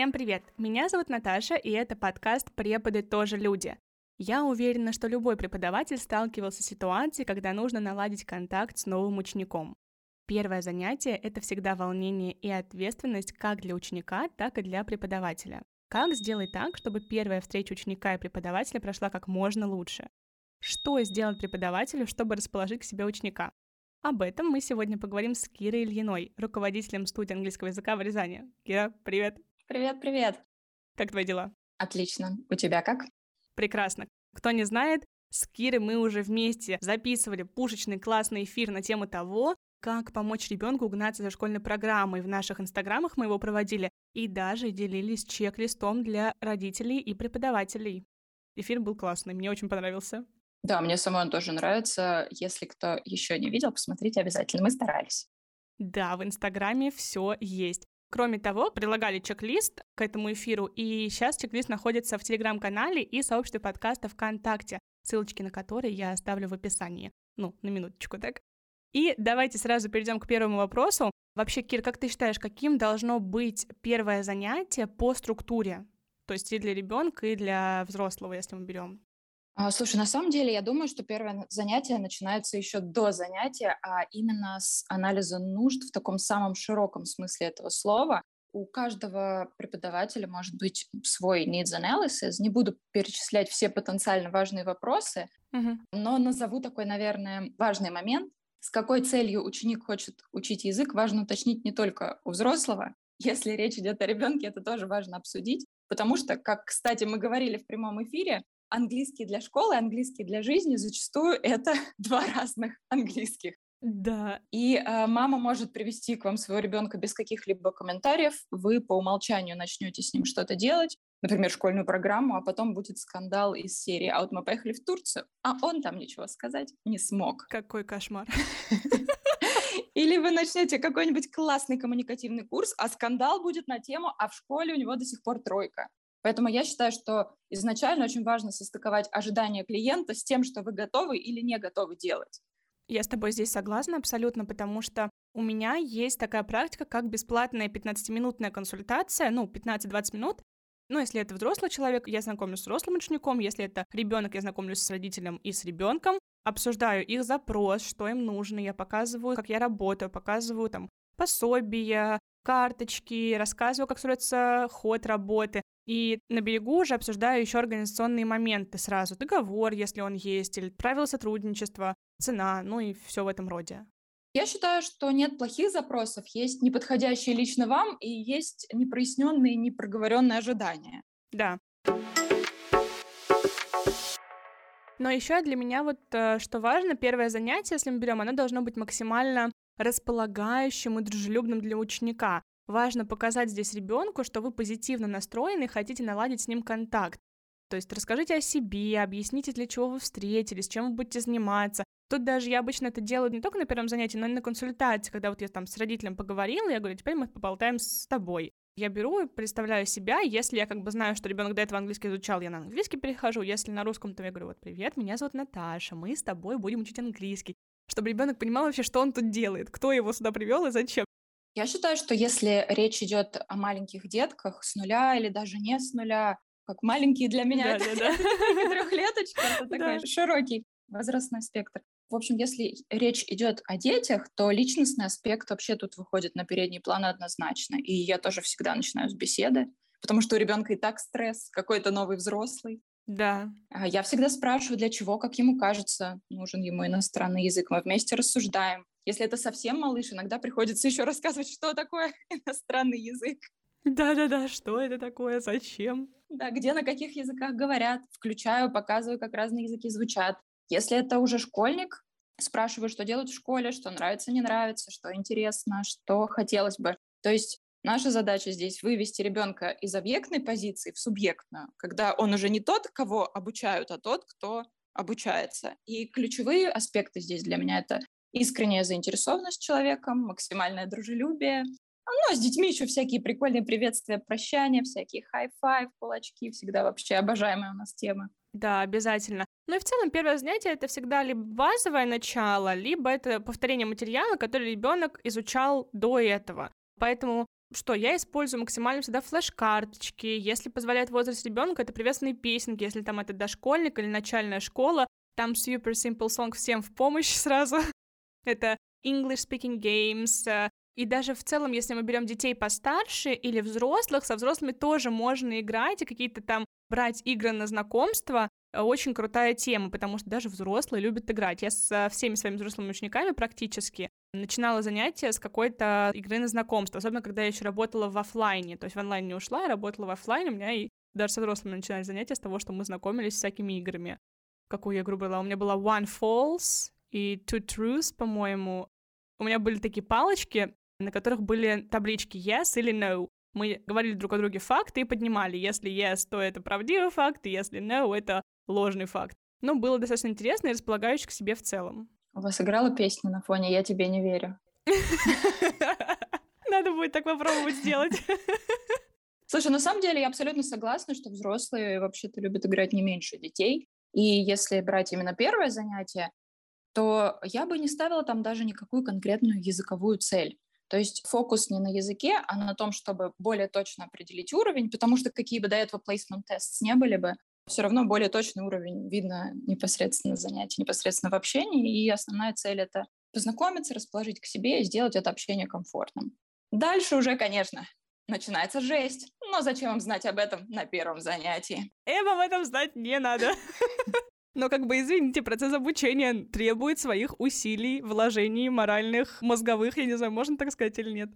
Всем привет! Меня зовут Наташа, и это подкаст «Преподы тоже люди». Я уверена, что любой преподаватель сталкивался с ситуацией, когда нужно наладить контакт с новым учеником. Первое занятие — это всегда волнение и ответственность как для ученика, так и для преподавателя. Как сделать так, чтобы первая встреча ученика и преподавателя прошла как можно лучше? Что сделать преподавателю, чтобы расположить к себе ученика? Об этом мы сегодня поговорим с Кирой Ильиной, руководителем студии английского языка в Рязани. Кира, привет! Привет, привет. Как твои дела? Отлично. У тебя как? Прекрасно. Кто не знает, с Кирой мы уже вместе записывали пушечный классный эфир на тему того, как помочь ребенку угнаться за школьной программой. В наших инстаграмах мы его проводили и даже делились чек-листом для родителей и преподавателей. Эфир был классный, мне очень понравился. Да, мне самой он тоже нравится. Если кто еще не видел, посмотрите обязательно. Мы старались. Да, в Инстаграме все есть. Кроме того, прилагали чек-лист к этому эфиру, и сейчас чек-лист находится в Телеграм-канале и сообществе подкаста ВКонтакте, ссылочки на которые я оставлю в описании. Ну, на минуточку, так? И давайте сразу перейдем к первому вопросу. Вообще, Кир, как ты считаешь, каким должно быть первое занятие по структуре? То есть и для ребенка, и для взрослого, если мы берем. А, слушай, на самом деле я думаю, что первое занятие начинается еще до занятия, а именно с анализа нужд в таком самом широком смысле этого слова. У каждого преподавателя может быть свой needs analysis. Не буду перечислять все потенциально важные вопросы, uh-huh. но назову такой, наверное, важный момент. С какой целью ученик хочет учить язык, важно уточнить не только у взрослого. Если речь идет о ребенке, это тоже важно обсудить, потому что, как, кстати, мы говорили в прямом эфире, английский для школы, английский для жизни зачастую это два разных английских. Да. И э, мама может привести к вам своего ребенка без каких-либо комментариев. Вы по умолчанию начнете с ним что-то делать, например, школьную программу, а потом будет скандал из серии «А вот мы поехали в Турцию», а он там ничего сказать не смог. Какой кошмар. Или вы начнете какой-нибудь классный коммуникативный курс, а скандал будет на тему «А в школе у него до сих пор тройка». Поэтому я считаю, что изначально очень важно состыковать ожидания клиента с тем, что вы готовы или не готовы делать. Я с тобой здесь согласна абсолютно, потому что у меня есть такая практика, как бесплатная 15-минутная консультация, ну, 15-20 минут. Ну, если это взрослый человек, я знакомлюсь с взрослым учеником, если это ребенок, я знакомлюсь с родителем и с ребенком, обсуждаю их запрос, что им нужно, я показываю, как я работаю, показываю там пособия, карточки, рассказываю, как строится ход работы. И на берегу уже обсуждаю еще организационные моменты сразу. Договор, если он есть, или правила сотрудничества, цена, ну и все в этом роде. Я считаю, что нет плохих запросов, есть неподходящие лично вам и есть непроясненные, непроговоренные ожидания. Да. Но еще для меня вот э, что важно, первое занятие, если мы берем, оно должно быть максимально располагающим и дружелюбным для ученика. Важно показать здесь ребенку, что вы позитивно настроены и хотите наладить с ним контакт. То есть расскажите о себе, объясните, для чего вы встретились, чем вы будете заниматься. Тут даже я обычно это делаю не только на первом занятии, но и на консультации, когда вот я там с родителем поговорила, я говорю, теперь мы поболтаем с тобой. Я беру и представляю себя, если я как бы знаю, что ребенок до этого английский изучал, я на английский перехожу, если на русском, то я говорю, вот привет, меня зовут Наташа, мы с тобой будем учить английский, чтобы ребенок понимал вообще, что он тут делает, кто его сюда привел и зачем. Я считаю, что если речь идет о маленьких детках с нуля или даже не с нуля, как маленькие для меня, да, это да, да. трехлеточка, это такой широкий возрастной спектр. В общем, если речь идет о детях, то личностный аспект вообще тут выходит на передний план однозначно. И я тоже всегда начинаю с беседы, потому что у ребенка и так стресс, какой-то новый взрослый. Да. А я всегда спрашиваю, для чего, как ему кажется, нужен ему иностранный язык. Мы вместе рассуждаем. Если это совсем малыш, иногда приходится еще рассказывать, что такое иностранный язык. Да-да-да, что это такое, зачем? Да, где на каких языках говорят. Включаю, показываю, как разные языки звучат. Если это уже школьник, спрашиваю, что делать в школе, что нравится, не нравится, что интересно, что хотелось бы. То есть наша задача здесь вывести ребенка из объектной позиции в субъектную, когда он уже не тот, кого обучают, а тот, кто обучается. И ключевые аспекты здесь для меня это искренняя заинтересованность человеком, максимальное дружелюбие. Ну, а с детьми еще всякие прикольные приветствия, прощания, всякие high five, кулачки, всегда вообще обожаемая у нас тема. Да, обязательно. Ну и в целом первое занятие это всегда либо базовое начало, либо это повторение материала, который ребенок изучал до этого. Поэтому что я использую максимально всегда флеш-карточки. Если позволяет возраст ребенка, это приветственные песенки. Если там это дошкольник или начальная школа, там Super Simple Song всем в помощь сразу. Это English Speaking Games. Э, и даже в целом, если мы берем детей постарше или взрослых, со взрослыми тоже можно играть и какие-то там брать игры на знакомство. Э, очень крутая тема, потому что даже взрослые любят играть. Я со всеми своими взрослыми учениками практически начинала занятия с какой-то игры на знакомство, особенно когда я еще работала в офлайне, то есть в онлайн не ушла, я работала в офлайне, у меня и даже со взрослыми начинали занятия с того, что мы знакомились с всякими играми. Какую игру была? У меня была One Falls и Two Truths, по-моему. У меня были такие палочки, на которых были таблички yes или no. Мы говорили друг о друге факты и поднимали. Если yes, то это правдивый факт, и если no, это ложный факт. Но было достаточно интересно и располагающий к себе в целом. У вас играла песня на фоне «Я тебе не верю». Надо будет так попробовать сделать. Слушай, на самом деле я абсолютно согласна, что взрослые вообще-то любят играть не меньше детей. И если брать именно первое занятие, то я бы не ставила там даже никакую конкретную языковую цель. То есть фокус не на языке, а на том, чтобы более точно определить уровень, потому что какие бы до этого placement tests не были бы, все равно более точный уровень видно непосредственно в занятии, непосредственно в общении. И основная цель — это познакомиться, расположить к себе и сделать это общение комфортным. Дальше уже, конечно, начинается жесть. Но зачем вам знать об этом на первом занятии? Эм, об этом знать не надо. Но как бы, извините, процесс обучения требует своих усилий, вложений моральных, мозговых, я не знаю, можно так сказать или нет.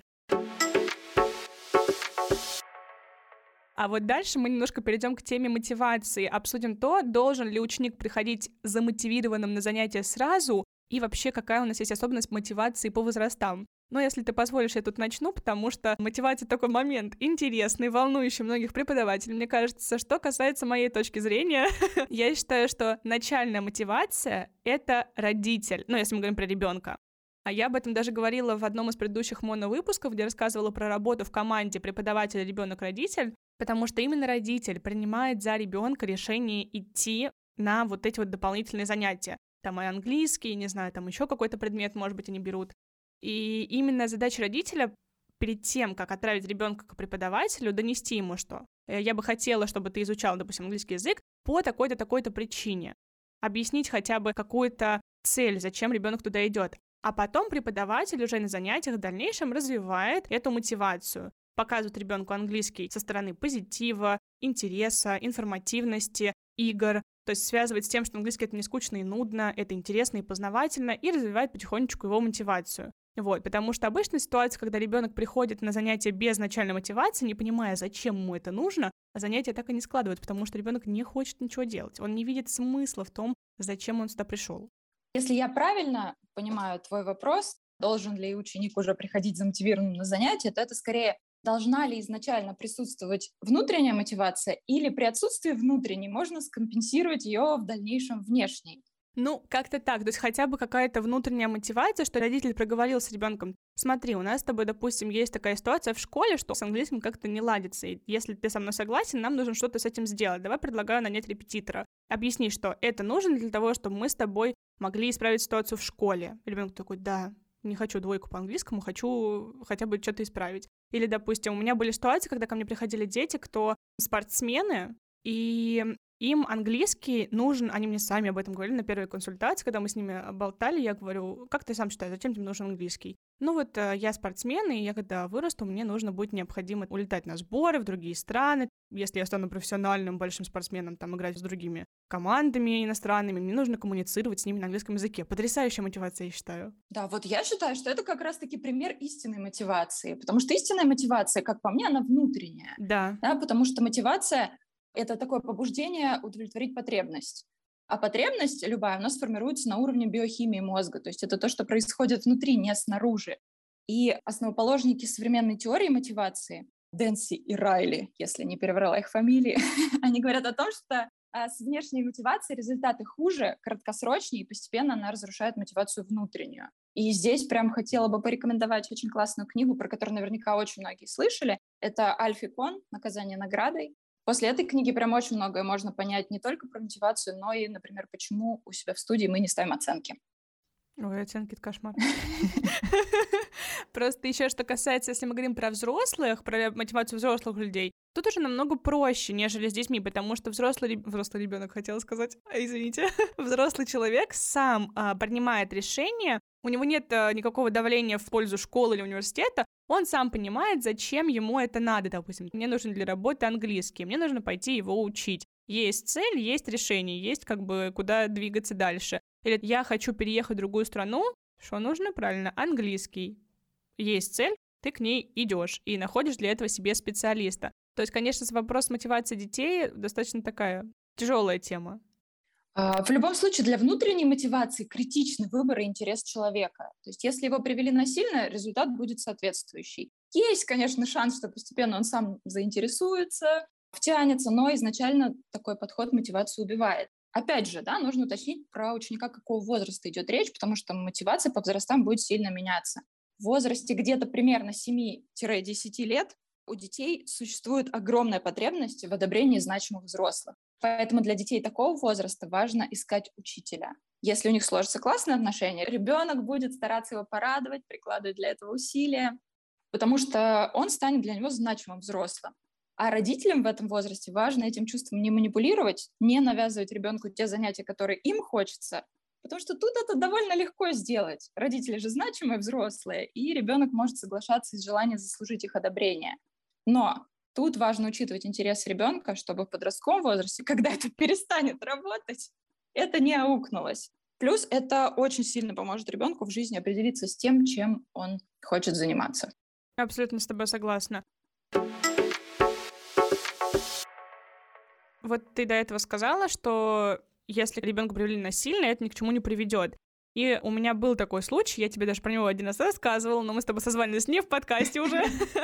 А вот дальше мы немножко перейдем к теме мотивации, обсудим то, должен ли ученик приходить замотивированным на занятия сразу, и вообще какая у нас есть особенность мотивации по возрастам. Но если ты позволишь, я тут начну, потому что мотивация такой момент интересный, волнующий многих преподавателей. Мне кажется, что касается моей точки зрения, я считаю, что начальная мотивация — это родитель, ну, если мы говорим про ребенка. А я об этом даже говорила в одном из предыдущих моновыпусков, где рассказывала про работу в команде преподаватель, ребенок, родитель, потому что именно родитель принимает за ребенка решение идти на вот эти вот дополнительные занятия. Там и английский, не знаю, там еще какой-то предмет, может быть, они берут. И именно задача родителя перед тем, как отправить ребенка к преподавателю, донести ему, что «Э, я бы хотела, чтобы ты изучал, допустим, английский язык по такой-то, такой-то причине. Объяснить хотя бы какую-то цель, зачем ребенок туда идет. А потом преподаватель уже на занятиях в дальнейшем развивает эту мотивацию, показывает ребенку английский со стороны позитива, интереса, информативности, игр, то есть связывает с тем, что английский это не скучно и нудно, это интересно и познавательно, и развивает потихонечку его мотивацию. Вот, потому что обычная ситуация, когда ребенок приходит на занятие без начальной мотивации, не понимая, зачем ему это нужно, а занятия так и не складывают, потому что ребенок не хочет ничего делать. Он не видит смысла в том, зачем он сюда пришел. Если я правильно понимаю твой вопрос, должен ли ученик уже приходить замотивированным на занятия, то это скорее должна ли изначально присутствовать внутренняя мотивация или при отсутствии внутренней можно скомпенсировать ее в дальнейшем внешней. Ну, как-то так. То есть хотя бы какая-то внутренняя мотивация, что родитель проговорил с ребенком. Смотри, у нас с тобой, допустим, есть такая ситуация в школе, что с английским как-то не ладится. И если ты со мной согласен, нам нужно что-то с этим сделать. Давай предлагаю нанять репетитора. Объясни, что это нужно для того, чтобы мы с тобой могли исправить ситуацию в школе. Ребенок такой, да, не хочу двойку по английскому, хочу хотя бы что-то исправить. Или, допустим, у меня были ситуации, когда ко мне приходили дети, кто спортсмены, и им английский нужен, они мне сами об этом говорили на первой консультации, когда мы с ними болтали, я говорю, как ты сам считаешь, зачем тебе нужен английский? Ну вот э, я спортсмен, и я когда вырасту, мне нужно будет необходимо улетать на сборы в другие страны. Если я стану профессиональным большим спортсменом, там играть с другими командами иностранными, мне нужно коммуницировать с ними на английском языке. Потрясающая мотивация, я считаю. Да, вот я считаю, что это как раз-таки пример истинной мотивации, потому что истинная мотивация, как по мне, она внутренняя. Да. да потому что мотивация — это такое побуждение удовлетворить потребность. А потребность любая у нас формируется на уровне биохимии мозга, то есть это то, что происходит внутри, не снаружи. И основоположники современной теории мотивации, Дэнси и Райли, если не переврала их фамилии, они говорят о том, что а, с внешней мотивацией результаты хуже, краткосрочнее, и постепенно она разрушает мотивацию внутреннюю. И здесь прям хотела бы порекомендовать очень классную книгу, про которую наверняка очень многие слышали. Это Альфи Кон «Наказание наградой». После этой книги прям очень многое можно понять не только про мотивацию, но и, например, почему у себя в студии мы не ставим оценки. Ой, оценки — это кошмар. Просто еще что касается, если мы говорим про взрослых, про мотивацию взрослых людей, тут уже намного проще, нежели с детьми, потому что взрослый, взрослый ребенок хотела сказать, извините, взрослый человек сам а, принимает решение, у него нет а, никакого давления в пользу школы или университета, он сам понимает, зачем ему это надо, допустим, мне нужен для работы английский, мне нужно пойти его учить. Есть цель, есть решение, есть как бы куда двигаться дальше. Или я хочу переехать в другую страну, что нужно правильно? Английский. Есть цель, ты к ней идешь и находишь для этого себе специалиста. То есть, конечно, вопрос мотивации детей достаточно такая тяжелая тема. А, в любом случае, для внутренней мотивации критичный выбор и интерес человека. То есть, если его привели насильно, результат будет соответствующий. Есть, конечно, шанс, что постепенно он сам заинтересуется, втянется, но изначально такой подход мотивацию убивает. Опять же, да, нужно уточнить про ученика, какого возраста идет речь, потому что мотивация по возрастам будет сильно меняться. В возрасте где-то примерно 7-10 лет у детей существует огромная потребность в одобрении значимых взрослых. Поэтому для детей такого возраста важно искать учителя. Если у них сложатся классные отношения, ребенок будет стараться его порадовать, прикладывать для этого усилия, потому что он станет для него значимым взрослым. А родителям в этом возрасте важно этим чувством не манипулировать, не навязывать ребенку те занятия, которые им хочется, потому что тут это довольно легко сделать. Родители же значимые взрослые, и ребенок может соглашаться из желания заслужить их одобрение. Но тут важно учитывать интерес ребенка, чтобы в подростковом возрасте, когда это перестанет работать, это не аукнулось. Плюс это очень сильно поможет ребенку в жизни определиться с тем, чем он хочет заниматься. Абсолютно с тобой согласна. Вот ты до этого сказала, что если ребенка привели насильно, это ни к чему не приведет. И у меня был такой случай, я тебе даже про него один раз рассказывала, но мы с тобой созванивались не в подкасте уже.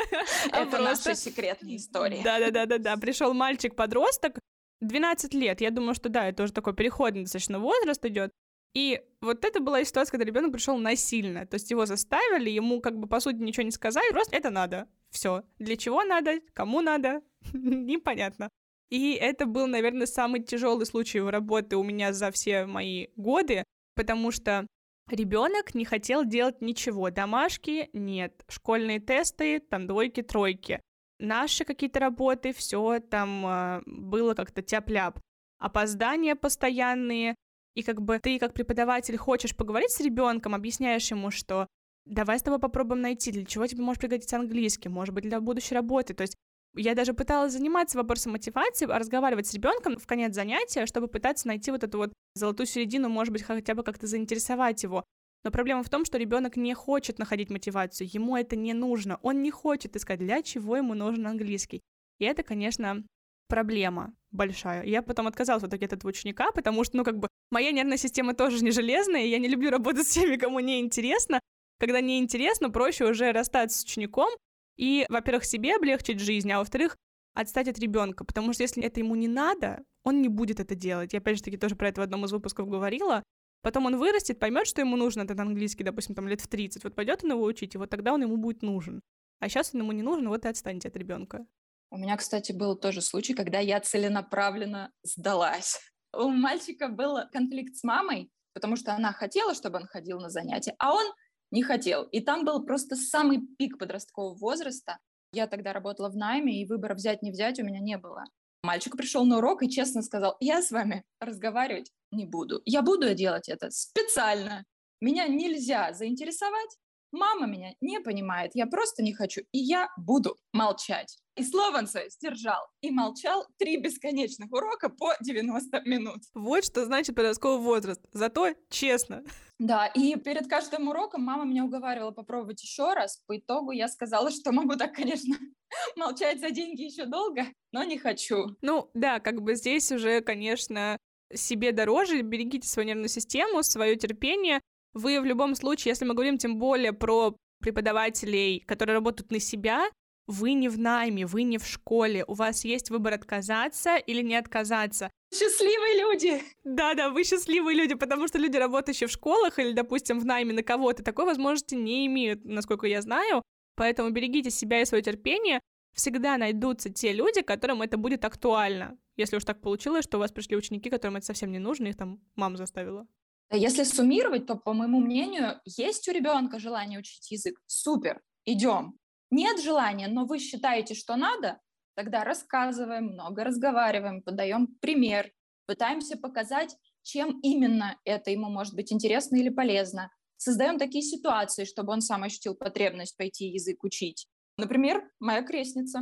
Это наша секретная история. Да-да-да-да-да. Пришел мальчик-подросток, 12 лет. Я думаю, что да, это уже такой переходный достаточно возраст идет. И вот это была ситуация, когда ребенок пришел насильно. То есть его заставили, ему как бы по сути ничего не сказали, просто это надо. Все. Для чего надо, кому надо, непонятно. И это был, наверное, самый тяжелый случай работы у меня за все мои годы, потому что ребенок не хотел делать ничего. Домашки нет, школьные тесты, там двойки, тройки. Наши какие-то работы, все там э, было как-то тяп-ляп. Опоздания постоянные, и как бы ты как преподаватель хочешь поговорить с ребенком, объясняешь ему, что давай с тобой попробуем найти, для чего тебе может пригодиться английский, может быть, для будущей работы. То есть я даже пыталась заниматься вопросом мотивации, разговаривать с ребенком в конец занятия, чтобы пытаться найти вот эту вот золотую середину, может быть, хотя бы как-то заинтересовать его. Но проблема в том, что ребенок не хочет находить мотивацию, ему это не нужно, он не хочет искать, для чего ему нужен английский. И это, конечно, проблема большая. Я потом отказалась в итоге от этого ученика, потому что, ну, как бы, моя нервная система тоже не железная, и я не люблю работать с теми, кому не интересно. Когда не интересно, проще уже расстаться с учеником, и, во-первых, себе облегчить жизнь, а во-вторых, отстать от ребенка, потому что если это ему не надо, он не будет это делать. Я опять же таки тоже про это в одном из выпусков говорила. Потом он вырастет, поймет, что ему нужен этот английский, допустим, там лет в 30. Вот пойдет он его учить, и вот тогда он ему будет нужен. А сейчас он ему не нужен, вот и отстаньте от ребенка. У меня, кстати, был тоже случай, когда я целенаправленно сдалась. У мальчика был конфликт с мамой, потому что она хотела, чтобы он ходил на занятия, а он не хотел. И там был просто самый пик подросткового возраста. Я тогда работала в найме, и выбора взять, не взять у меня не было. Мальчик пришел на урок и честно сказал, я с вами разговаривать не буду. Я буду делать это специально. Меня нельзя заинтересовать, Мама меня не понимает, я просто не хочу, и я буду молчать. И свое сдержал и молчал три бесконечных урока по 90 минут. Вот что значит подростковый возраст. Зато честно. Да, и перед каждым уроком мама меня уговаривала попробовать еще раз. По итогу я сказала, что могу так, конечно, молчать за деньги еще долго, но не хочу. Ну да, как бы здесь уже, конечно, себе дороже, берегите свою нервную систему, свое терпение, вы в любом случае, если мы говорим тем более про преподавателей, которые работают на себя, вы не в найме, вы не в школе, у вас есть выбор отказаться или не отказаться. Счастливые люди! Да-да, вы счастливые люди, потому что люди, работающие в школах или, допустим, в найме на кого-то, такой возможности не имеют, насколько я знаю. Поэтому берегите себя и свое терпение. Всегда найдутся те люди, которым это будет актуально. Если уж так получилось, что у вас пришли ученики, которым это совсем не нужно, их там мама заставила. Если суммировать, то, по моему мнению, есть у ребенка желание учить язык, супер, идем. Нет желания, но вы считаете, что надо, тогда рассказываем, много разговариваем, подаем пример, пытаемся показать, чем именно это ему может быть интересно или полезно. Создаем такие ситуации, чтобы он сам ощутил потребность пойти язык учить. Например, моя крестница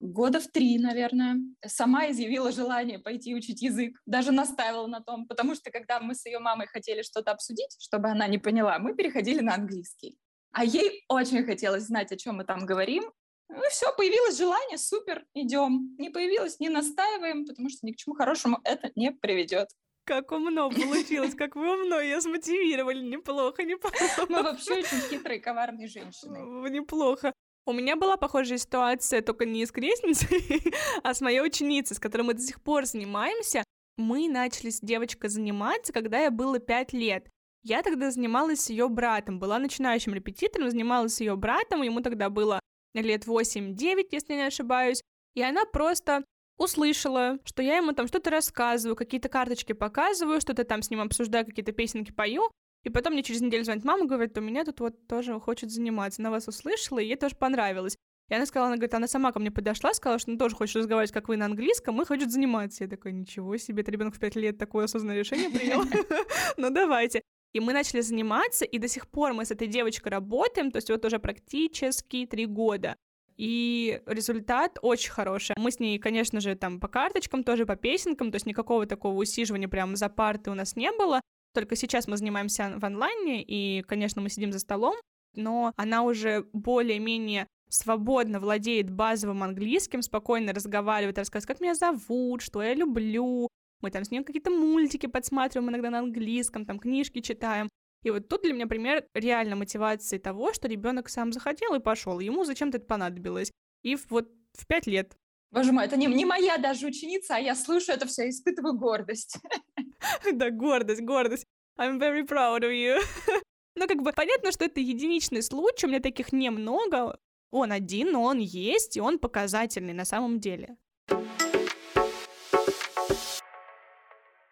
года в три, наверное, сама изъявила желание пойти учить язык, даже настаивала на том, потому что когда мы с ее мамой хотели что-то обсудить, чтобы она не поняла, мы переходили на английский. А ей очень хотелось знать, о чем мы там говорим. Ну все, появилось желание, супер, идем. Не появилось, не настаиваем, потому что ни к чему хорошему это не приведет. Как умно получилось, как вы умно ее смотивировали. Неплохо, неплохо. Мы вообще очень хитрые, коварные женщины. Неплохо. У меня была похожая ситуация, только не с крестницей, а с моей ученицей, с которой мы до сих пор занимаемся. Мы начали с девочкой заниматься, когда я было 5 лет. Я тогда занималась с ее братом, была начинающим репетитором, занималась с ее братом, ему тогда было лет 8-9, если не ошибаюсь, и она просто услышала, что я ему там что-то рассказываю, какие-то карточки показываю, что-то там с ним обсуждаю, какие-то песенки пою, и потом мне через неделю звонит мама, говорит, у меня тут вот тоже хочет заниматься, она вас услышала, и ей тоже понравилось. И она сказала, она говорит, она сама ко мне подошла, сказала, что она тоже хочет разговаривать, как вы, на английском, и хочет заниматься. Я такой, ничего себе, это ребенок в пять лет такое осознанное решение принял. Ну давайте. И мы начали заниматься, и до сих пор мы с этой девочкой работаем, то есть вот уже практически три года. И результат очень хороший. Мы с ней, конечно же, там по карточкам, тоже по песенкам, то есть никакого такого усиживания прямо за парты у нас не было. Только сейчас мы занимаемся в онлайне, и, конечно, мы сидим за столом, но она уже более-менее свободно владеет базовым английским, спокойно разговаривает, рассказывает, как меня зовут, что я люблю. Мы там с ней какие-то мультики подсматриваем иногда на английском, там книжки читаем. И вот тут для меня пример реально мотивации того, что ребенок сам захотел и пошел. Ему зачем-то это понадобилось. И вот в пять лет. Боже мой, это не, не моя даже ученица, а я слушаю это все, испытываю гордость. Да, гордость, гордость. I'm very proud of you. Ну, как бы понятно, что это единичный случай, у меня таких немного. Он один, но он есть, и он показательный на самом деле.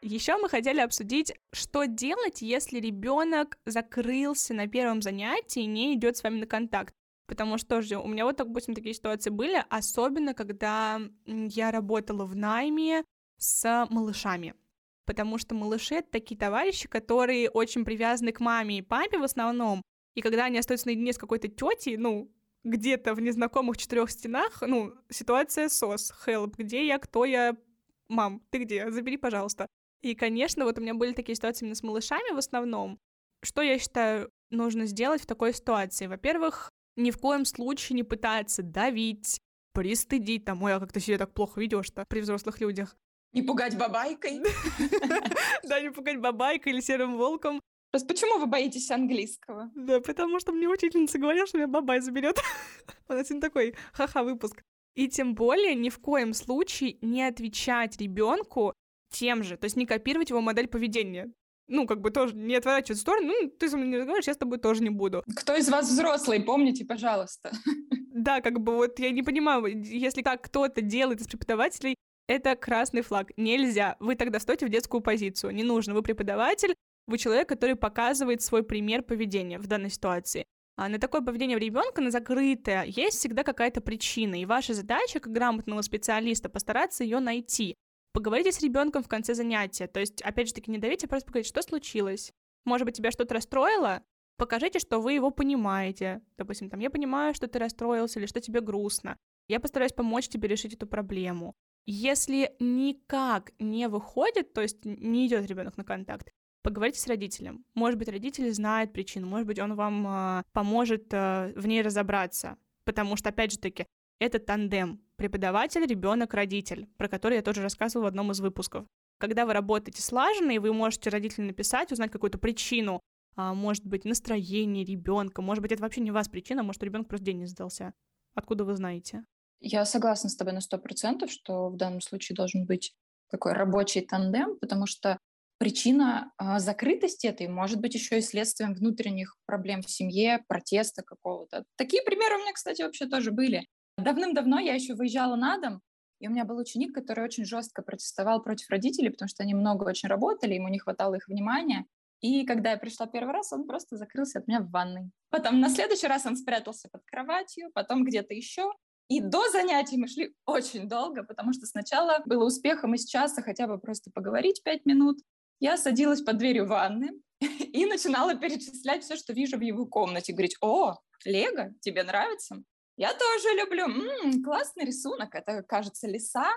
Еще мы хотели обсудить, что делать, если ребенок закрылся на первом занятии и не идет с вами на контакт. Потому что тоже у меня вот, допустим, такие ситуации были, особенно когда я работала в найме с малышами. Потому что малыши — это такие товарищи, которые очень привязаны к маме и папе в основном, и когда они остаются наедине с какой-то тетей, ну, где-то в незнакомых четырех стенах, ну, ситуация сос, help, где я, кто я, мам, ты где, забери, пожалуйста. И, конечно, вот у меня были такие ситуации именно с малышами в основном. Что я считаю нужно сделать в такой ситуации? Во-первых, ни в коем случае не пытаться давить, пристыдить, там, ой, а как ты себя так плохо ведешь-то при взрослых людях. Не пугать бабайкой. Да, не пугать бабайкой или серым волком. Просто почему вы боитесь английского? Да, потому что мне учительница говорила, что меня бабай заберет. У нас сегодня такой ха-ха выпуск. И тем более ни в коем случае не отвечать ребенку тем же, то есть не копировать его модель поведения. Ну, как бы тоже не отворачивать в сторону, ну, ты со мной не разговариваешь, я с тобой тоже не буду. Кто из вас взрослый, помните, пожалуйста. Да, как бы вот я не понимаю, если так кто-то делает из преподавателей, это красный флаг. Нельзя. Вы тогда стоите в детскую позицию. Не нужно. Вы преподаватель, вы человек, который показывает свой пример поведения в данной ситуации. А на такое поведение ребенка, на закрытое, есть всегда какая-то причина. И ваша задача, как грамотного специалиста, постараться ее найти. Поговорите с ребенком в конце занятия. То есть, опять же таки, не давите, а просто поговорите, что случилось. Может быть, тебя что-то расстроило? Покажите, что вы его понимаете. Допустим, там, я понимаю, что ты расстроился или что тебе грустно. Я постараюсь помочь тебе решить эту проблему. Если никак не выходит, то есть не идет ребенок на контакт, поговорите с родителем. Может быть, родитель знает причину, может быть, он вам э, поможет э, в ней разобраться. Потому что, опять же таки, это тандем преподаватель, ребенок, родитель, про который я тоже рассказывала в одном из выпусков. Когда вы работаете слаженно, и вы можете родителю написать, узнать какую-то причину, а, может быть, настроение ребенка, может быть, это вообще не вас причина, может, ребенок просто день не сдался. Откуда вы знаете? Я согласна с тобой на сто процентов, что в данном случае должен быть такой рабочий тандем, потому что причина э, закрытости этой может быть еще и следствием внутренних проблем в семье, протеста какого-то. Такие примеры у меня, кстати, вообще тоже были. Давным-давно я еще выезжала на дом, и у меня был ученик, который очень жестко протестовал против родителей, потому что они много очень работали, ему не хватало их внимания. И когда я пришла первый раз, он просто закрылся от меня в ванной. Потом на следующий раз он спрятался под кроватью, потом где-то еще. И до занятий мы шли очень долго, потому что сначала было успехом из часа хотя бы просто поговорить пять минут. Я садилась под дверью ванны и начинала перечислять все, что вижу в его комнате. Говорить, о, Лего, тебе нравится? Я тоже люблю. М-м, классный рисунок. Это, кажется, леса.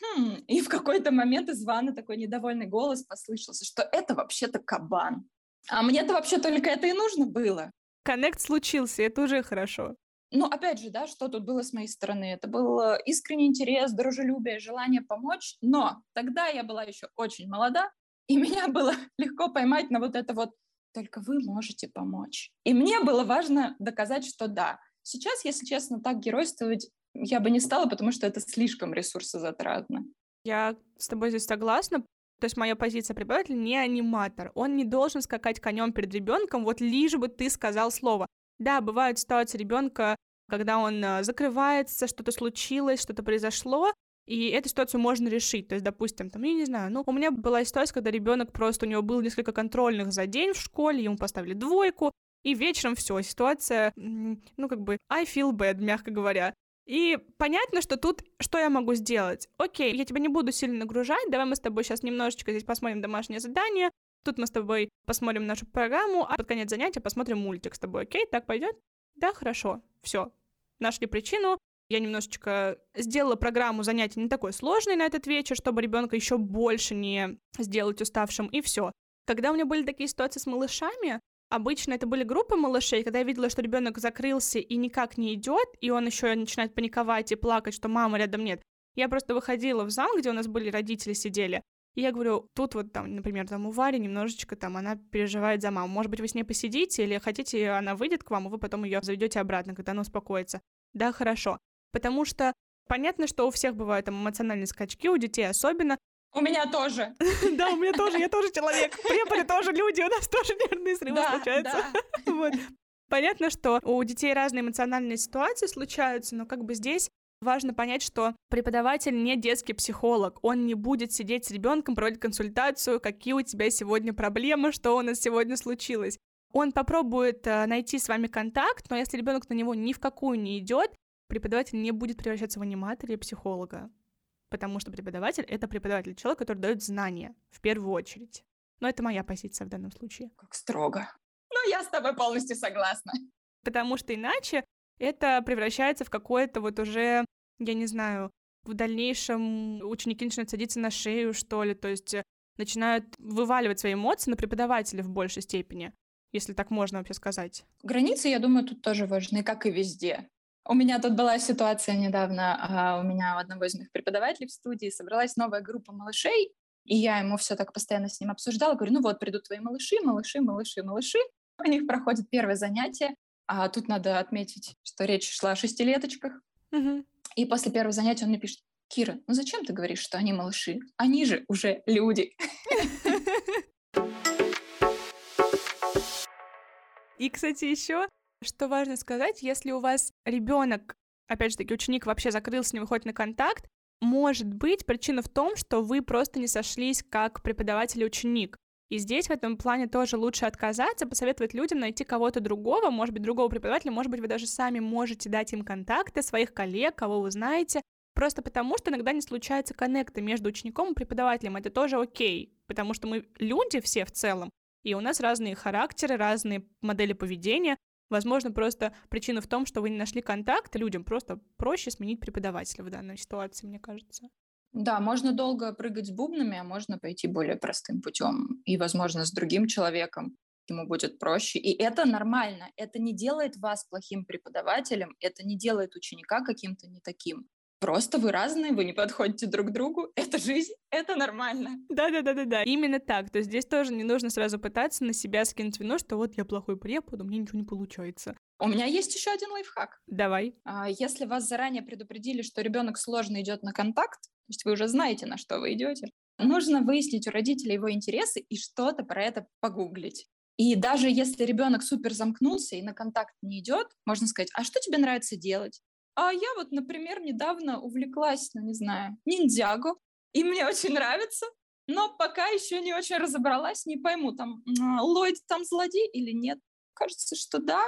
Хм. И в какой-то момент из ванны такой недовольный голос послышался, что это вообще-то кабан. А мне-то вообще только это и нужно было. Коннект случился, это уже хорошо. Ну, опять же, да, что тут было с моей стороны? Это был э, искренний интерес, дружелюбие, желание помочь. Но тогда я была еще очень молода, и меня было легко поймать на вот это вот «только вы можете помочь». И мне было важно доказать, что да. Сейчас, если честно, так геройствовать я бы не стала, потому что это слишком ресурсозатратно. Я с тобой здесь согласна. То есть моя позиция преподаватель не аниматор. Он не должен скакать конем перед ребенком, вот лишь бы ты сказал слово. Да, бывают ситуации ребенка, когда он э, закрывается, что-то случилось, что-то произошло, и эту ситуацию можно решить. То есть, допустим, там, я не знаю, ну, у меня была ситуация, когда ребенок просто, у него было несколько контрольных за день в школе, ему поставили двойку, и вечером все, ситуация, ну, как бы, I feel bad, мягко говоря. И понятно, что тут что я могу сделать? Окей, я тебя не буду сильно нагружать, давай мы с тобой сейчас немножечко здесь посмотрим домашнее задание, тут мы с тобой посмотрим нашу программу, а под конец занятия посмотрим мультик с тобой, окей? Так пойдет? Да, хорошо, все. Нашли причину, я немножечко сделала программу занятий не такой сложной на этот вечер, чтобы ребенка еще больше не сделать уставшим, и все. Когда у меня были такие ситуации с малышами, Обычно это были группы малышей, когда я видела, что ребенок закрылся и никак не идет, и он еще начинает паниковать и плакать, что мамы рядом нет. Я просто выходила в зал, где у нас были родители сидели, и я говорю, тут вот там, например, там у Вари немножечко там она переживает за маму. Может быть, вы с ней посидите, или хотите, она выйдет к вам, и вы потом ее заведете обратно, когда она успокоится. Да, хорошо. Потому что понятно, что у всех бывают там эмоциональные скачки, у детей особенно, у меня тоже. Да, у меня тоже, я тоже человек. Преподы тоже люди, у нас тоже нервные срывы случаются. Понятно, что у детей разные эмоциональные ситуации случаются, но как бы здесь важно понять, что преподаватель не детский психолог. Он не будет сидеть с ребенком, проводить консультацию, какие у тебя сегодня проблемы, что у нас сегодня случилось. Он попробует э, найти с вами контакт, но если ребенок на него ни в какую не идет, преподаватель не будет превращаться в аниматора или психолога потому что преподаватель — это преподаватель, человек, который дает знания в первую очередь. Но это моя позиция в данном случае. Как строго. Ну, я с тобой полностью согласна. Потому что иначе это превращается в какое-то вот уже, я не знаю, в дальнейшем ученики начинают садиться на шею, что ли, то есть начинают вываливать свои эмоции на преподавателя в большей степени, если так можно вообще сказать. Границы, я думаю, тут тоже важны, как и везде. У меня тут была ситуация недавно, а, у меня у одного из моих преподавателей в студии собралась новая группа малышей, и я ему все так постоянно с ним обсуждала, говорю, ну вот, придут твои малыши, малыши, малыши, малыши. У них проходит первое занятие, а тут надо отметить, что речь шла о шестилеточках. Угу. И после первого занятия он мне пишет, Кира, ну зачем ты говоришь, что они малыши? Они же уже люди. И, кстати, еще что важно сказать, если у вас ребенок, опять же таки, ученик вообще закрылся, не выходит на контакт, может быть причина в том, что вы просто не сошлись как преподаватель и ученик. И здесь в этом плане тоже лучше отказаться, посоветовать людям найти кого-то другого, может быть, другого преподавателя, может быть, вы даже сами можете дать им контакты своих коллег, кого вы знаете, просто потому что иногда не случаются коннекты между учеником и преподавателем, это тоже окей, потому что мы люди все в целом, и у нас разные характеры, разные модели поведения, Возможно, просто причина в том, что вы не нашли контакт, людям просто проще сменить преподавателя в данной ситуации, мне кажется. Да, можно долго прыгать с бубнами, а можно пойти более простым путем. И, возможно, с другим человеком ему будет проще. И это нормально. Это не делает вас плохим преподавателем, это не делает ученика каким-то не таким. Просто вы разные, вы не подходите друг к другу. Это жизнь, это нормально. Да-да-да-да-да. Именно так. То есть здесь тоже не нужно сразу пытаться на себя скинуть вину, что вот я плохой препод, у меня ничего не получается. У меня есть еще один лайфхак. Давай. А, если вас заранее предупредили, что ребенок сложно идет на контакт, то есть вы уже знаете, на что вы идете, нужно выяснить у родителей его интересы и что-то про это погуглить. И даже если ребенок супер замкнулся и на контакт не идет, можно сказать, а что тебе нравится делать? А я вот, например, недавно увлеклась, ну, не знаю, ниндзяго, и мне очень нравится. но пока еще не очень разобралась, не пойму, там Ллойд там злодей или нет. Кажется, что да.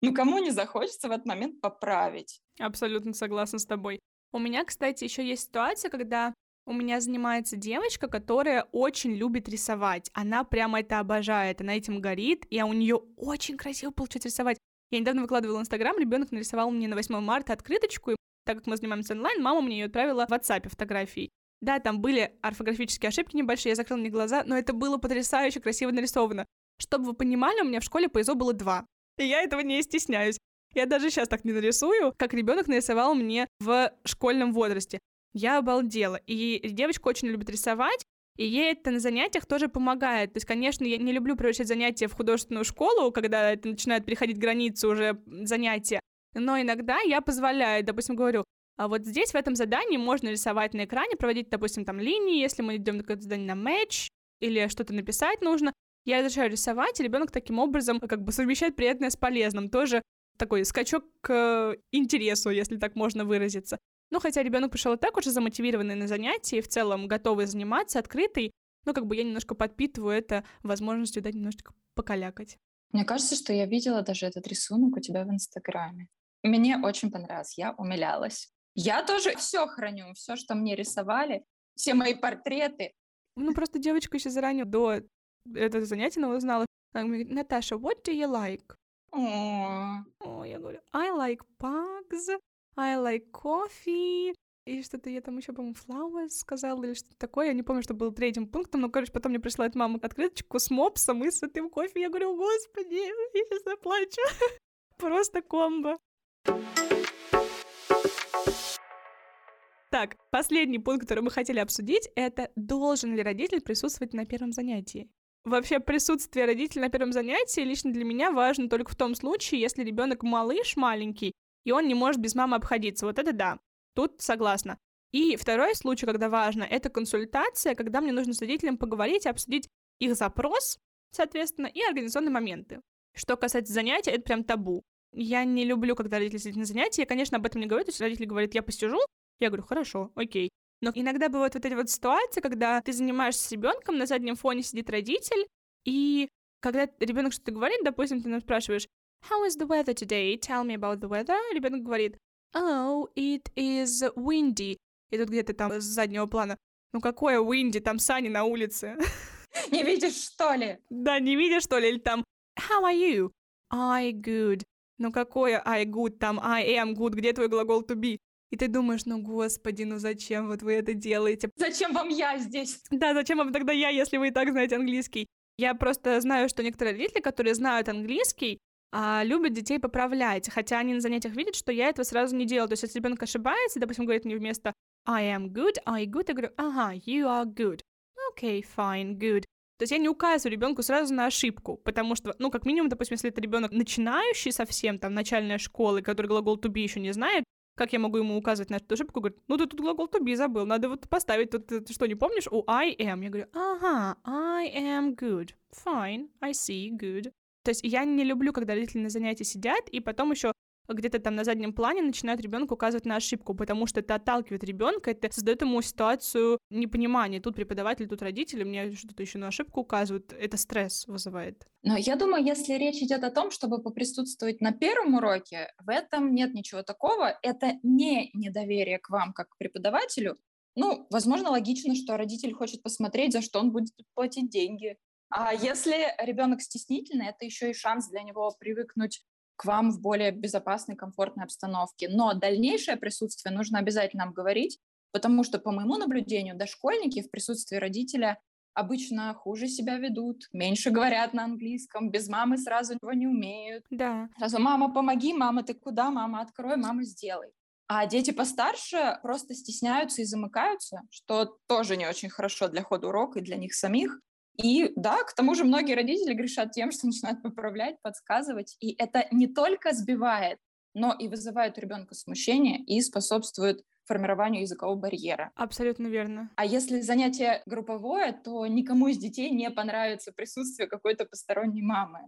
Ну, кому не захочется в этот момент поправить. Абсолютно согласна с тобой. У меня, кстати, еще есть ситуация, когда у меня занимается девочка, которая очень любит рисовать. Она прямо это обожает, она этим горит, и у нее очень красиво получается рисовать. Я недавно выкладывала в Инстаграм, ребенок нарисовал мне на 8 марта открыточку, и так как мы занимаемся онлайн, мама мне ее отправила в WhatsApp фотографии. Да, там были орфографические ошибки небольшие, я закрыла мне глаза, но это было потрясающе красиво нарисовано. Чтобы вы понимали, у меня в школе по ИЗО было два. И я этого не стесняюсь. Я даже сейчас так не нарисую, как ребенок нарисовал мне в школьном возрасте. Я обалдела. И девочка очень любит рисовать, и ей это на занятиях тоже помогает. То есть, конечно, я не люблю превращать занятия в художественную школу, когда это начинает переходить границы уже занятия. Но иногда я позволяю, допустим, говорю, а вот здесь, в этом задании, можно рисовать на экране, проводить, допустим, там линии, если мы идем на какое-то задание на матч, или что-то написать нужно. Я разрешаю рисовать, и ребенок таким образом как бы совмещает приятное с полезным. Тоже такой скачок к интересу, если так можно выразиться. Ну, хотя ребенок пришел и так уже замотивированный на занятия, и в целом готовый заниматься, открытый, ну, как бы я немножко подпитываю это возможностью дать немножечко покалякать. Мне кажется, что я видела даже этот рисунок у тебя в Инстаграме. Мне очень понравилось, я умилялась. Я тоже все храню, все, что мне рисовали, все мои портреты. Ну, просто девочка еще заранее до этого занятия узнала. Она говорит, Наташа, what do you like? О, я говорю, I like pugs, I like coffee, и что-то я там еще, по-моему, flowers сказала или что-то такое. Я не помню, что было третьим пунктом, но, короче, потом мне присылает мама открыточку с мопсом и с этим кофе. Я говорю, господи, я сейчас заплачу. Просто комбо. Так, последний пункт, который мы хотели обсудить, это должен ли родитель присутствовать на первом занятии? Вообще присутствие родителя на первом занятии лично для меня важно только в том случае, если ребенок малыш маленький, и он не может без мамы обходиться. Вот это да, тут согласна. И второй случай, когда важно, это консультация, когда мне нужно с родителем поговорить и обсудить их запрос, соответственно, и организационные моменты. Что касается занятий, это прям табу. Я не люблю, когда родители сидят на занятии. Я, конечно, об этом не говорю. То есть родитель говорит, я посижу, я говорю, хорошо, окей. Но иногда бывают вот эти вот ситуации, когда ты занимаешься с ребенком, на заднем фоне сидит родитель, и когда ребенок что-то говорит, допустим, ты нам спрашиваешь, How is the weather today? Tell me about the weather. Ребенок говорит, Oh, it is windy. И тут где-то там с заднего плана. Ну какое windy? Там сани на улице. Не видишь, что ли? Да, не видишь, что ли? Или там How are you? I good. Ну какое I good? Там I am good. Где твой глагол to be? И ты думаешь, ну господи, ну зачем вот вы это делаете? Зачем вам я здесь? Да, зачем вам тогда я, если вы и так знаете английский? Я просто знаю, что некоторые родители, которые знают английский, а, любят детей поправлять, хотя они на занятиях видят, что я этого сразу не делаю. То есть, если ребенок ошибается, допустим, говорит мне вместо I am good, I good, я говорю, ага, you are good. Okay, fine, good. То есть я не указываю ребенку сразу на ошибку, потому что, ну, как минимум, допустим, если это ребенок начинающий совсем, там, начальная школа, который глагол to be еще не знает, как я могу ему указывать на эту ошибку? Говорит, ну ты тут глагол to be забыл, надо вот поставить, тут ты что, не помнишь? У I am. Я говорю, ага, I am good. Fine, I see, good. То есть я не люблю, когда родители на занятии сидят, и потом еще где-то там на заднем плане начинают ребенку указывать на ошибку, потому что это отталкивает ребенка, это создает ему ситуацию непонимания. Тут преподаватель, тут родители, мне что-то еще на ошибку указывают, это стресс вызывает. Но я думаю, если речь идет о том, чтобы поприсутствовать на первом уроке, в этом нет ничего такого. Это не недоверие к вам как к преподавателю. Ну, возможно, логично, что родитель хочет посмотреть, за что он будет платить деньги. А если ребенок стеснительный, это еще и шанс для него привыкнуть к вам в более безопасной, комфортной обстановке. Но дальнейшее присутствие нужно обязательно обговорить, потому что, по моему наблюдению, дошкольники в присутствии родителя обычно хуже себя ведут, меньше говорят на английском, без мамы сразу его не умеют. Да. Сразу «мама, помоги», «мама, ты куда?», «мама, открой», «мама, сделай». А дети постарше просто стесняются и замыкаются, что тоже не очень хорошо для хода урока и для них самих. И да, к тому же многие родители грешат тем, что начинают поправлять, подсказывать. И это не только сбивает, но и вызывает у ребенка смущение и способствует формированию языкового барьера. Абсолютно верно. А если занятие групповое, то никому из детей не понравится присутствие какой-то посторонней мамы.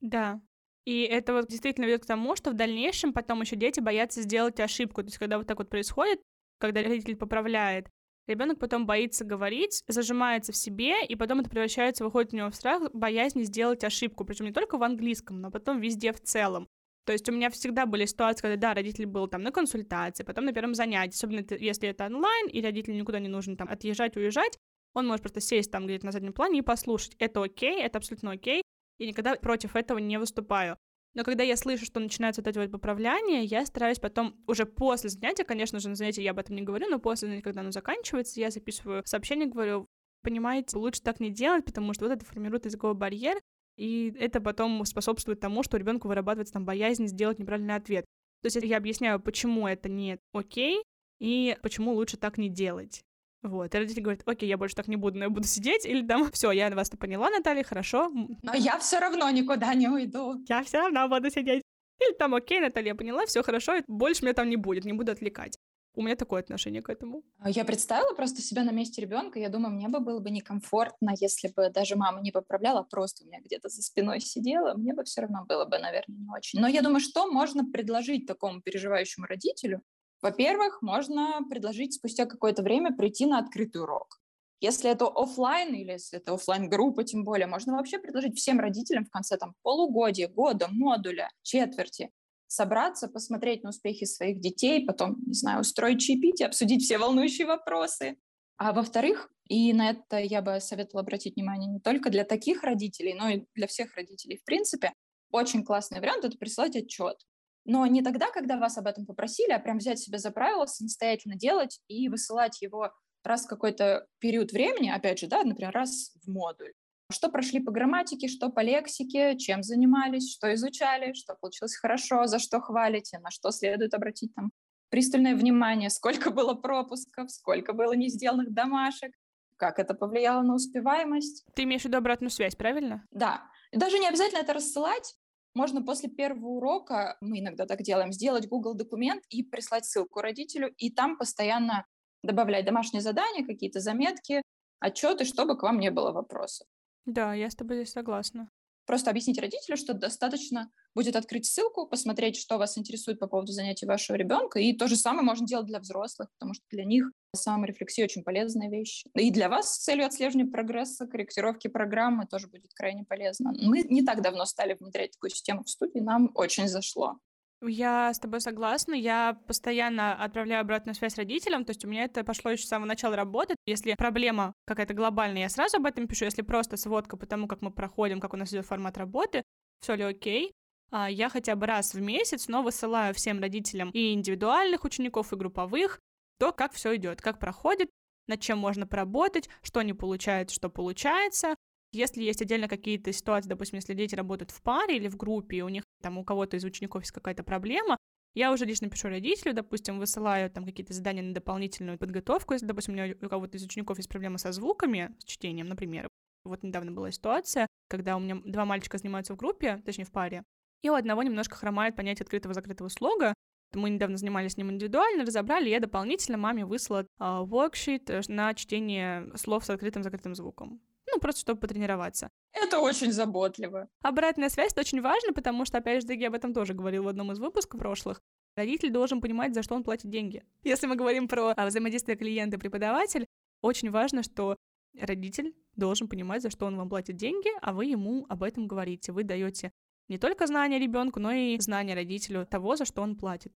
Да. И это вот действительно ведет к тому, что в дальнейшем потом еще дети боятся сделать ошибку. То есть, когда вот так вот происходит, когда родитель поправляет, Ребенок потом боится говорить, зажимается в себе, и потом это превращается, выходит у него в страх, боязнь сделать ошибку, причем не только в английском, но потом везде в целом. То есть у меня всегда были ситуации, когда, да, родитель был там на консультации, потом на первом занятии, особенно если это онлайн, и родителю никуда не нужно там отъезжать, уезжать, он может просто сесть там где-то на заднем плане и послушать. Это окей, это абсолютно окей, и никогда против этого не выступаю. Но когда я слышу, что начинаются вот эти вот поправляния, я стараюсь потом уже после занятия, конечно же, на занятии я об этом не говорю, но после занятия, когда оно заканчивается, я записываю сообщение, говорю, понимаете, лучше так не делать, потому что вот это формирует языковой барьер, и это потом способствует тому, что у ребенка вырабатывается там боязнь сделать неправильный ответ. То есть я объясняю, почему это не окей, и почему лучше так не делать. Вот, и родители говорят, окей, я больше так не буду, но я буду сидеть, или там, все, я вас-то поняла, Наталья, хорошо. Но я все равно никуда не уйду. Я все равно буду сидеть. Или там, окей, Наталья, я поняла, все хорошо, больше меня там не будет, не буду отвлекать. У меня такое отношение к этому. А я представила просто себя на месте ребенка. Я думаю, мне бы было бы некомфортно, если бы даже мама не поправляла, а просто у меня где-то за спиной сидела. Мне бы все равно было бы, наверное, не очень. Но я думаю, что можно предложить такому переживающему родителю, во-первых, можно предложить спустя какое-то время прийти на открытый урок. Если это офлайн или если это офлайн группа тем более, можно вообще предложить всем родителям в конце там полугодия, года, модуля, четверти собраться, посмотреть на успехи своих детей, потом, не знаю, устроить чаепитие, обсудить все волнующие вопросы. А во-вторых, и на это я бы советовала обратить внимание не только для таких родителей, но и для всех родителей в принципе, очень классный вариант — это присылать отчет. Но не тогда, когда вас об этом попросили, а прям взять себе за правило, самостоятельно делать и высылать его раз в какой-то период времени, опять же, да, например, раз в модуль. Что прошли по грамматике, что по лексике, чем занимались, что изучали, что получилось хорошо, за что хвалите, на что следует обратить там пристальное внимание, сколько было пропусков, сколько было не сделанных домашек, как это повлияло на успеваемость. Ты имеешь в виду обратную связь, правильно? Да. даже не обязательно это рассылать, можно после первого урока, мы иногда так делаем, сделать Google документ и прислать ссылку родителю, и там постоянно добавлять домашние задания, какие-то заметки, отчеты, чтобы к вам не было вопросов. Да, я с тобой здесь согласна. Просто объяснить родителю, что достаточно будет открыть ссылку, посмотреть, что вас интересует по поводу занятий вашего ребенка. И то же самое можно делать для взрослых, потому что для них саморефлексия очень полезная вещь. И для вас с целью отслеживания прогресса, корректировки программы тоже будет крайне полезно. Мы не так давно стали внедрять такую систему в студии, нам очень зашло. Я с тобой согласна. Я постоянно отправляю обратную связь родителям. То есть у меня это пошло еще с самого начала работы. Если проблема какая-то глобальная, я сразу об этом пишу. Если просто сводка по тому, как мы проходим, как у нас идет формат работы, все ли окей, а я хотя бы раз в месяц, но высылаю всем родителям и индивидуальных учеников, и групповых, то, как все идет, как проходит, над чем можно поработать, что не получается, что получается, если есть отдельно какие-то ситуации, допустим, если дети работают в паре или в группе, и у них там у кого-то из учеников есть какая-то проблема, я уже лично пишу родителю, допустим, высылаю там какие-то задания на дополнительную подготовку, если, допустим, у меня у кого-то из учеников есть проблема со звуками, с чтением, например. Вот недавно была ситуация, когда у меня два мальчика занимаются в группе, точнее в паре, и у одного немножко хромает понятие открытого-закрытого слога. Мы недавно занимались с ним индивидуально, разобрали, я дополнительно маме выслала э, воркшит на чтение слов с открытым-закрытым звуком ну, просто чтобы потренироваться. Это очень заботливо. Обратная связь — это очень важно, потому что, опять же, я об этом тоже говорил в одном из выпусков прошлых. Родитель должен понимать, за что он платит деньги. Если мы говорим про а, взаимодействие клиента и преподаватель, очень важно, что родитель должен понимать, за что он вам платит деньги, а вы ему об этом говорите. Вы даете не только знания ребенку, но и знания родителю того, за что он платит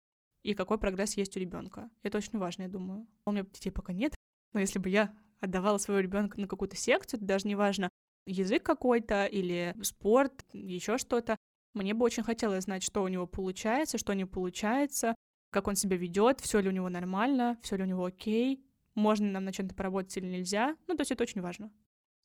и какой прогресс есть у ребенка. Это очень важно, я думаю. У меня детей пока нет, но если бы я отдавала своего ребенка на какую-то секцию, даже неважно, язык какой-то или спорт, еще что-то, мне бы очень хотелось знать, что у него получается, что не получается, как он себя ведет, все ли у него нормально, все ли у него окей, можно нам на чем-то поработать или нельзя. Ну, то есть это очень важно.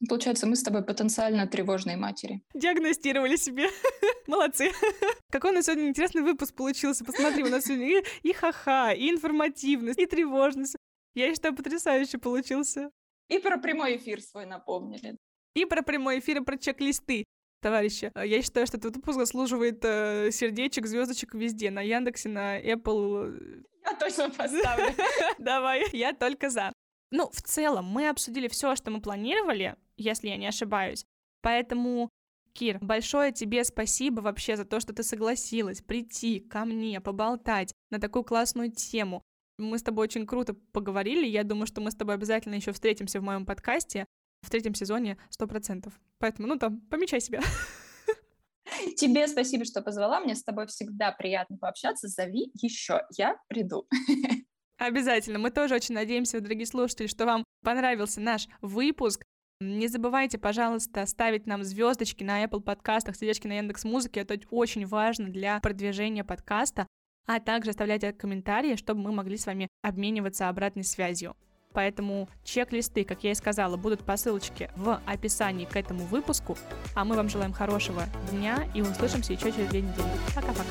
Получается, мы с тобой потенциально тревожные матери. Диагностировали себе. Молодцы. Какой у нас сегодня интересный выпуск получился. Посмотри, у нас сегодня и, и ха-ха, и информативность, и тревожность. Я считаю, потрясающе получился. И про прямой эфир свой напомнили. И про прямой эфир, и про чек-листы. Товарищи, э, я считаю, что этот выпуск заслуживает э, сердечек, звездочек везде, на Яндексе, на Apple. Я точно поставлю. Давай, я только за. Ну, в целом, мы обсудили все, что мы планировали, если я не ошибаюсь. Поэтому, Кир, большое тебе спасибо вообще за то, что ты согласилась прийти ко мне, поболтать на такую классную тему. Мы с тобой очень круто поговорили. Я думаю, что мы с тобой обязательно еще встретимся в моем подкасте в третьем сезоне сто процентов. Поэтому, ну там, помечай себя. Тебе спасибо, что позвала. Мне с тобой всегда приятно пообщаться. Зови еще, я приду. Обязательно. Мы тоже очень надеемся, дорогие слушатели, что вам понравился наш выпуск. Не забывайте, пожалуйста, ставить нам звездочки на Apple подкастах, сердечки на Яндекс Музыке. Это очень важно для продвижения подкаста. А также оставляйте комментарии, чтобы мы могли с вами обмениваться обратной связью. Поэтому чек-листы, как я и сказала, будут по ссылочке в описании к этому выпуску. А мы вам желаем хорошего дня и услышимся еще через две недели. Пока-пока.